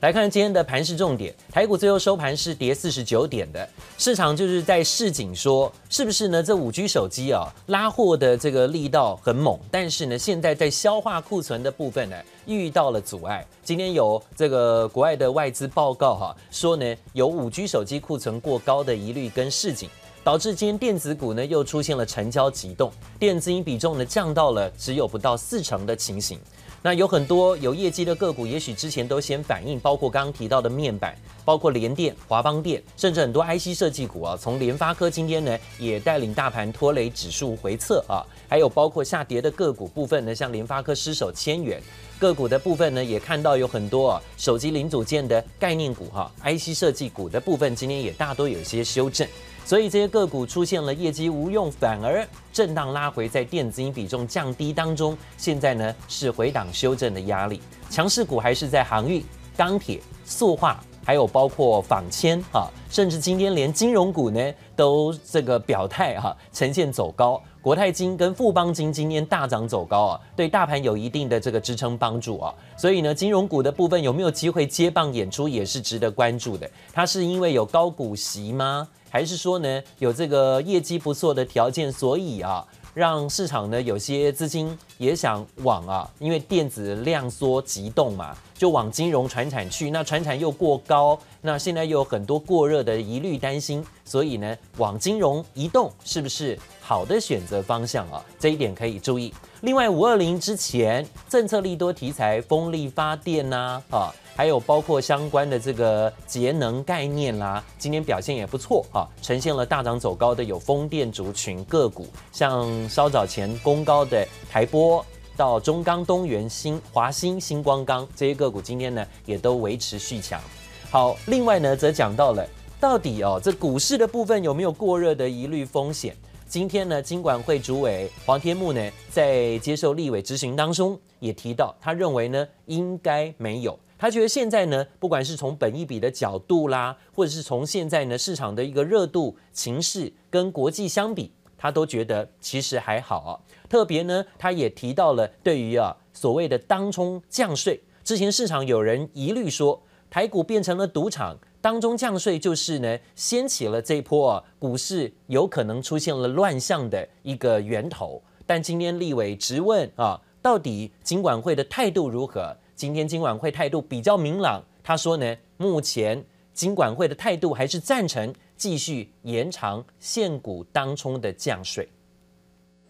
来看今天的盘势重点，台股最后收盘是跌四十九点的，市场就是在市井说，是不是呢？这五 G 手机啊，拉货的这个力道很猛，但是呢，现在在消化库存的部分呢，遇到了阻碍。今天有这个国外的外资报告哈、啊，说呢，有五 G 手机库存过高的疑虑跟市井，导致今天电子股呢又出现了成交急冻，电子音比重呢降到了只有不到四成的情形。那有很多有业绩的个股，也许之前都先反应，包括刚刚提到的面板，包括联电、华邦电，甚至很多 IC 设计股啊，从联发科今天呢也带领大盘拖累指数回测啊，还有包括下跌的个股部分呢，像联发科失守千元个股的部分呢，也看到有很多啊手机零组件的概念股哈、啊、IC 设计股的部分今天也大多有些修正。所以这些个股出现了业绩无用，反而震荡拉回，在电子音比重降低当中，现在呢是回档修正的压力。强势股还是在航运、钢铁、塑化，还有包括纺纤啊，甚至今天连金融股呢都这个表态哈、啊，呈现走高。国泰金跟富邦金今天大涨走高啊，对大盘有一定的这个支撑帮助啊。所以呢，金融股的部分有没有机会接棒演出，也是值得关注的。它是因为有高股息吗？还是说呢，有这个业绩不错的条件，所以啊，让市场呢有些资金也想往啊，因为电子量缩急动嘛，就往金融传产去。那传产又过高，那现在又有很多过热的疑虑担心，所以呢，往金融移动是不是好的选择方向啊？这一点可以注意。另外，五二零之前政策利多题材，风力发电呐，啊。还有包括相关的这个节能概念啦，今天表现也不错啊，呈现了大涨走高的有风电族群个股，像稍早前攻高的台玻到中钢、东元、新华新、新光钢这些个股，今天呢也都维持续强。好，另外呢则讲到了到底哦这股市的部分有没有过热的疑虑风险？今天呢金管会主委黄天牧呢在接受立委质询当中也提到，他认为呢应该没有。他觉得现在呢，不管是从本益比的角度啦，或者是从现在呢市场的一个热度情势跟国际相比，他都觉得其实还好啊。特别呢，他也提到了对于啊所谓的当冲降税，之前市场有人疑虑说台股变成了赌场，当冲降税就是呢掀起了这波啊股市有可能出现了乱象的一个源头。但今天立委质问啊，到底金管会的态度如何？今天金管会态度比较明朗，他说呢，目前金管会的态度还是赞成继续延长现股当冲的降税。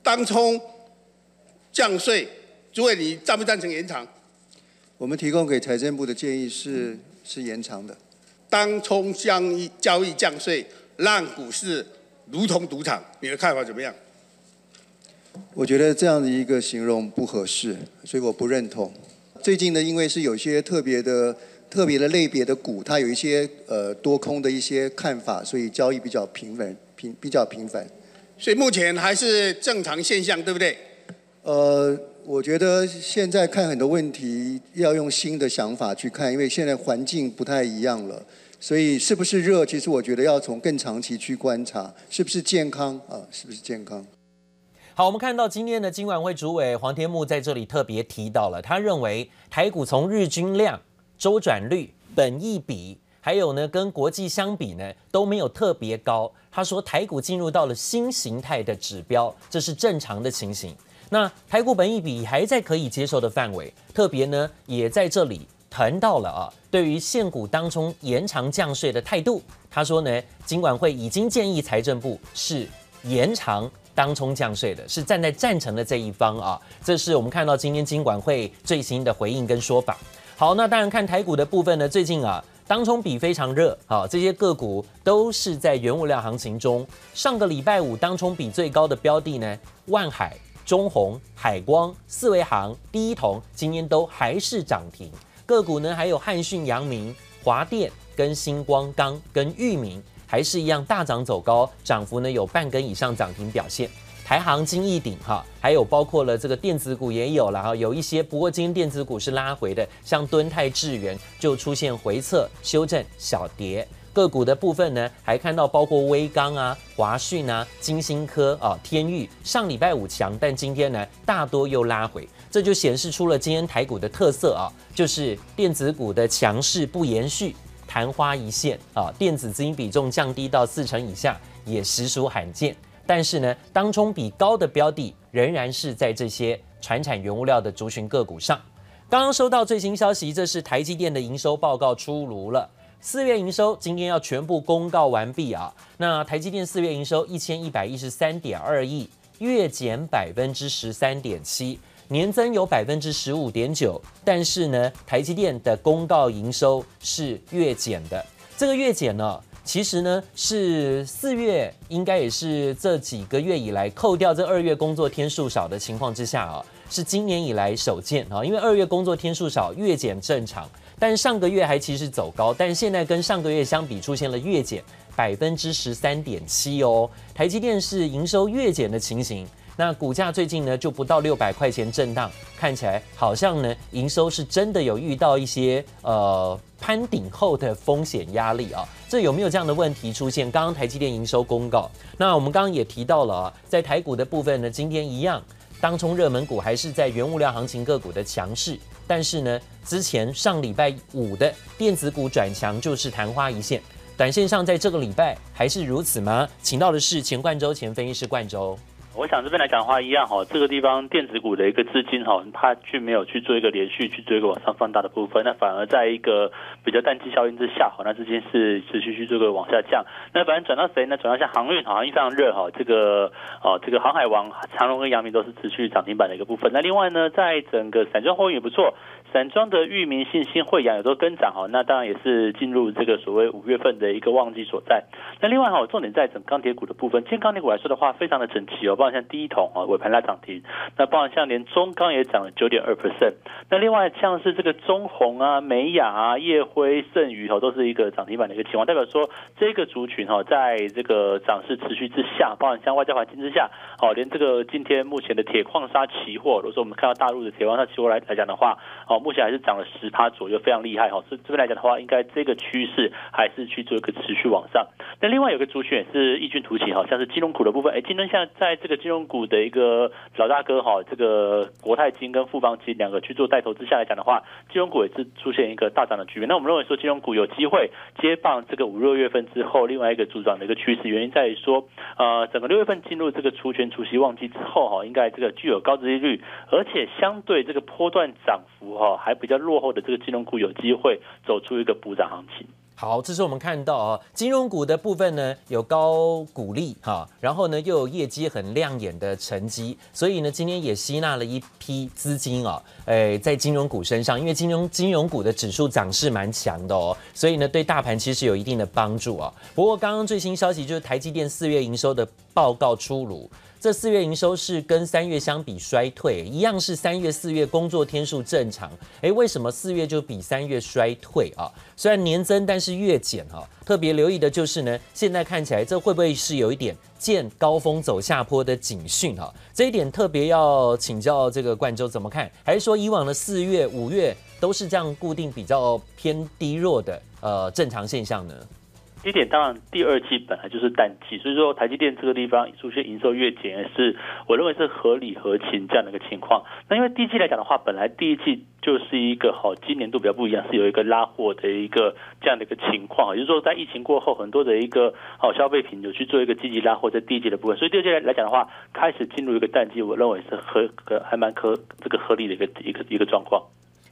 当冲降税，诸位你赞不赞成延长？我们提供给财政部的建议是是延长的。当冲交易交易降税，让股市如同赌场，你的看法怎么样？我觉得这样的一个形容不合适，所以我不认同。最近呢，因为是有些特别的、特别的类别的股，它有一些呃多空的一些看法，所以交易比较平稳、平比较频繁。所以目前还是正常现象，对不对？呃，我觉得现在看很多问题要用新的想法去看，因为现在环境不太一样了，所以是不是热？其实我觉得要从更长期去观察，是不是健康啊？是不是健康？好，我们看到今天的金管会主委黄天牧在这里特别提到了，他认为台股从日均量、周转率、本益比，还有呢跟国际相比呢都没有特别高。他说台股进入到了新形态的指标，这是正常的情形。那台股本益比还在可以接受的范围，特别呢也在这里谈到了啊，对于现股当中延长降税的态度，他说呢金管会已经建议财政部是延长。当冲降税的是站在赞成的这一方啊，这是我们看到今天金管会最新的回应跟说法。好，那当然看台股的部分呢，最近啊，当冲比非常热，好，这些个股都是在原物料行情中。上个礼拜五当冲比最高的标的呢，万海、中鸿、海光、四维航、第一铜，今天都还是涨停。个股呢，还有汉讯、阳明、华电跟新光钢跟裕民。还是一样大涨走高，涨幅呢有半根以上涨停表现。台航、金益鼎哈，还有包括了这个电子股也有了哈，有一些不过今天电子股是拉回的，像敦泰、智源就出现回撤修正小跌。个股的部分呢，还看到包括威刚啊、华讯啊、金星科啊、天钰上礼拜五强，但今天呢大多又拉回。这就显示出了今天台股的特色啊，就是电子股的强势不延续，昙花一现啊，电子资金比重降低到四成以下也实属罕见。但是呢，当冲比高的标的仍然是在这些传产原物料的族群个股上。刚刚收到最新消息，这是台积电的营收报告出炉了。四月营收今天要全部公告完毕啊。那台积电四月营收一千一百一十三点二亿，月减百分之十三点七，年增有百分之十五点九。但是呢，台积电的公告营收是月减的。这个月减呢，其实呢是四月应该也是这几个月以来扣掉这二月工作天数少的情况之下啊。是今年以来首见啊，因为二月工作天数少，月减正常，但上个月还其实走高，但现在跟上个月相比出现了月减百分之十三点七哦。台积电是营收月减的情形，那股价最近呢就不到六百块钱震荡，看起来好像呢营收是真的有遇到一些呃攀顶后的风险压力啊，这有没有这样的问题出现？刚刚台积电营收公告，那我们刚刚也提到了啊，在台股的部分呢，今天一样。当冲热门股还是在原物料行情个股的强势，但是呢，之前上礼拜五的电子股转强就是昙花一现，短线上在这个礼拜还是如此吗？请到的是钱冠周前分析师冠周。我想这边来讲的话，一样哈，这个地方电子股的一个资金哈，它却没有去做一个连续去做一个往上放大的部分，那反而在一个比较淡季效应之下，哈，那资金是持续去做个往下降。那反正转到谁呢？转到像航运，航运非常热哈，这个哦，这个航海王长荣跟阳明都是持续涨停板的一个部分。那另外呢，在整个散装货运也不错。散装的裕民、信兴、慧洋有时候跟涨哈，那当然也是进入这个所谓五月份的一个旺季所在。那另外哈，重点在整钢铁股的部分，今天钢铁股来说的话，非常的整齐哦，包括像第一桶啊尾盘拉涨停，那包括像连中钢也涨了九点二 percent。那另外像是这个中红啊、美亚啊、夜辉、盛宇哈，都是一个涨停板的一个情况，代表说这个族群哈，在这个涨势持续之下，包括像外在环境之下，哦，连这个今天目前的铁矿砂期货，如果说我们看到大陆的铁矿砂期货来来讲的话，哦。目前还是涨了十趴左右，非常厉害哈。所以这边来讲的话，应该这个趋势还是去做一个持续往上。那另外有个族群也是异军突起，好像是金融股的部分。哎，今天现在在这个金融股的一个老大哥哈，这个国泰金跟富邦金两个去做带头之下来讲的话，金融股也是出现一个大涨的局面。那我们认为说金融股有机会接棒这个五六月份之后另外一个主涨的一个趋势，原因在于说，呃，整个六月份进入这个除权除息旺季之后哈，应该这个具有高殖利率，而且相对这个波段涨幅哈。还比较落后的这个金融股有机会走出一个补涨行情。好，这是我们看到啊，金融股的部分呢有高股利哈，然后呢又有业绩很亮眼的成绩，所以呢今天也吸纳了一批资金啊，诶，在金融股身上，因为金融金融股的指数涨势蛮强的哦，所以呢对大盘其实有一定的帮助啊。不过刚刚最新消息就是台积电四月营收的报告出炉。这四月营收是跟三月相比衰退，一样是三月、四月工作天数正常。诶，为什么四月就比三月衰退啊？虽然年增，但是月减哈。特别留意的就是呢，现在看起来这会不会是有一点见高峰走下坡的警讯哈？这一点特别要请教这个冠周怎么看？还是说以往的四月、五月都是这样固定比较偏低弱的呃正常现象呢？第一点，当然第二季本来就是淡季，所以说台积电这个地方出现营收月减是我认为是合理合情这样的一个情况。那因为第一季来讲的话，本来第一季就是一个好，今年度比较不一样，是有一个拉货的一个这样的一个情况，也就是说在疫情过后，很多的一个好消费品有去做一个积极拉货在第一季的部分，所以第二季来讲的话，开始进入一个淡季，我认为是合还蛮合这个合理的一个一个一个状况。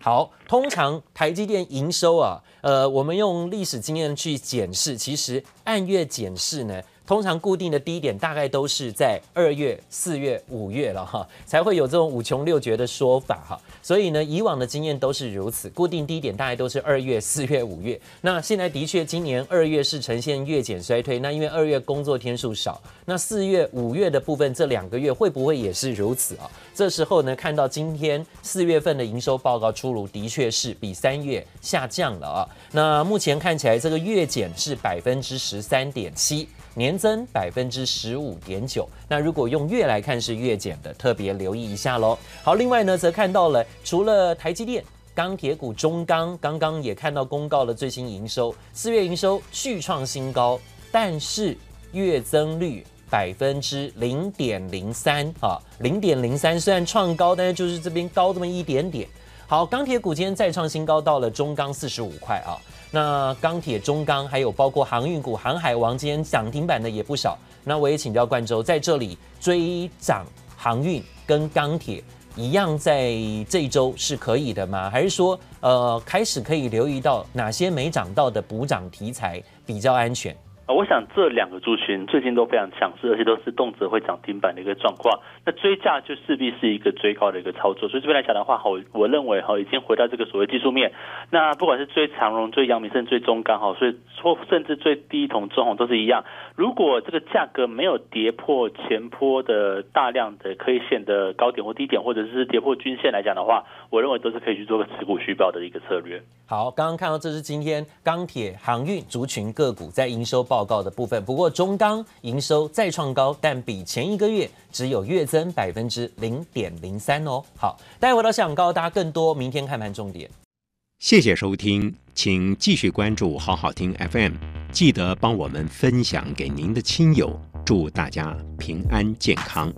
好，通常台积电营收啊，呃，我们用历史经验去检视，其实按月检视呢。通常固定的低点大概都是在二月、四月、五月了哈，才会有这种五穷六绝的说法哈。所以呢，以往的经验都是如此，固定低点大概都是二月、四月、五月。那现在的确，今年二月是呈现月减衰退。那因为二月工作天数少，那四月、五月的部分这两个月会不会也是如此啊？这时候呢，看到今天四月份的营收报告出炉，的确是比三月下降了啊。那目前看起来，这个月减是百分之十三点七。年增百分之十五点九，那如果用月来看是月减的，特别留意一下喽。好，另外呢，则看到了除了台积电、钢铁股中钢，刚刚也看到公告了最新营收，四月营收续创新高，但是月增率百分之零点零三啊，零点零三虽然创高，但是就是这边高这么一点点。好，钢铁股今天再创新高，到了中钢四十五块啊。那钢铁、中钢还有包括航运股，航海王今天涨停板的也不少。那我也请教冠洲，在这里追涨航运跟钢铁一样，在这一周是可以的吗？还是说，呃，开始可以留意到哪些没涨到的补涨题材比较安全？啊，我想这两个族群最近都非常强势，而且都是动辄会涨停板的一个状况。那追价就势必是一个追高的一个操作，所以这边来讲的话，好我认为哈，已经回到这个所谓技术面。那不管是追长荣、追阳明、甚至追中钢哈，所以说甚至追第一铜、中红都是一样。如果这个价格没有跌破前波的大量的 K 线的高点或低点，或者是跌破均线来讲的话，我认为都是可以去做个持股续报的一个策略。好，刚刚看到这是今天钢铁、航运族群个股在营收报告的部分。不过中钢营收再创高，但比前一个月只有月增百分之零点零三哦。好，待会回到想告诉大家更多明天看盘重点。谢谢收听，请继续关注好好听 FM，记得帮我们分享给您的亲友，祝大家平安健康。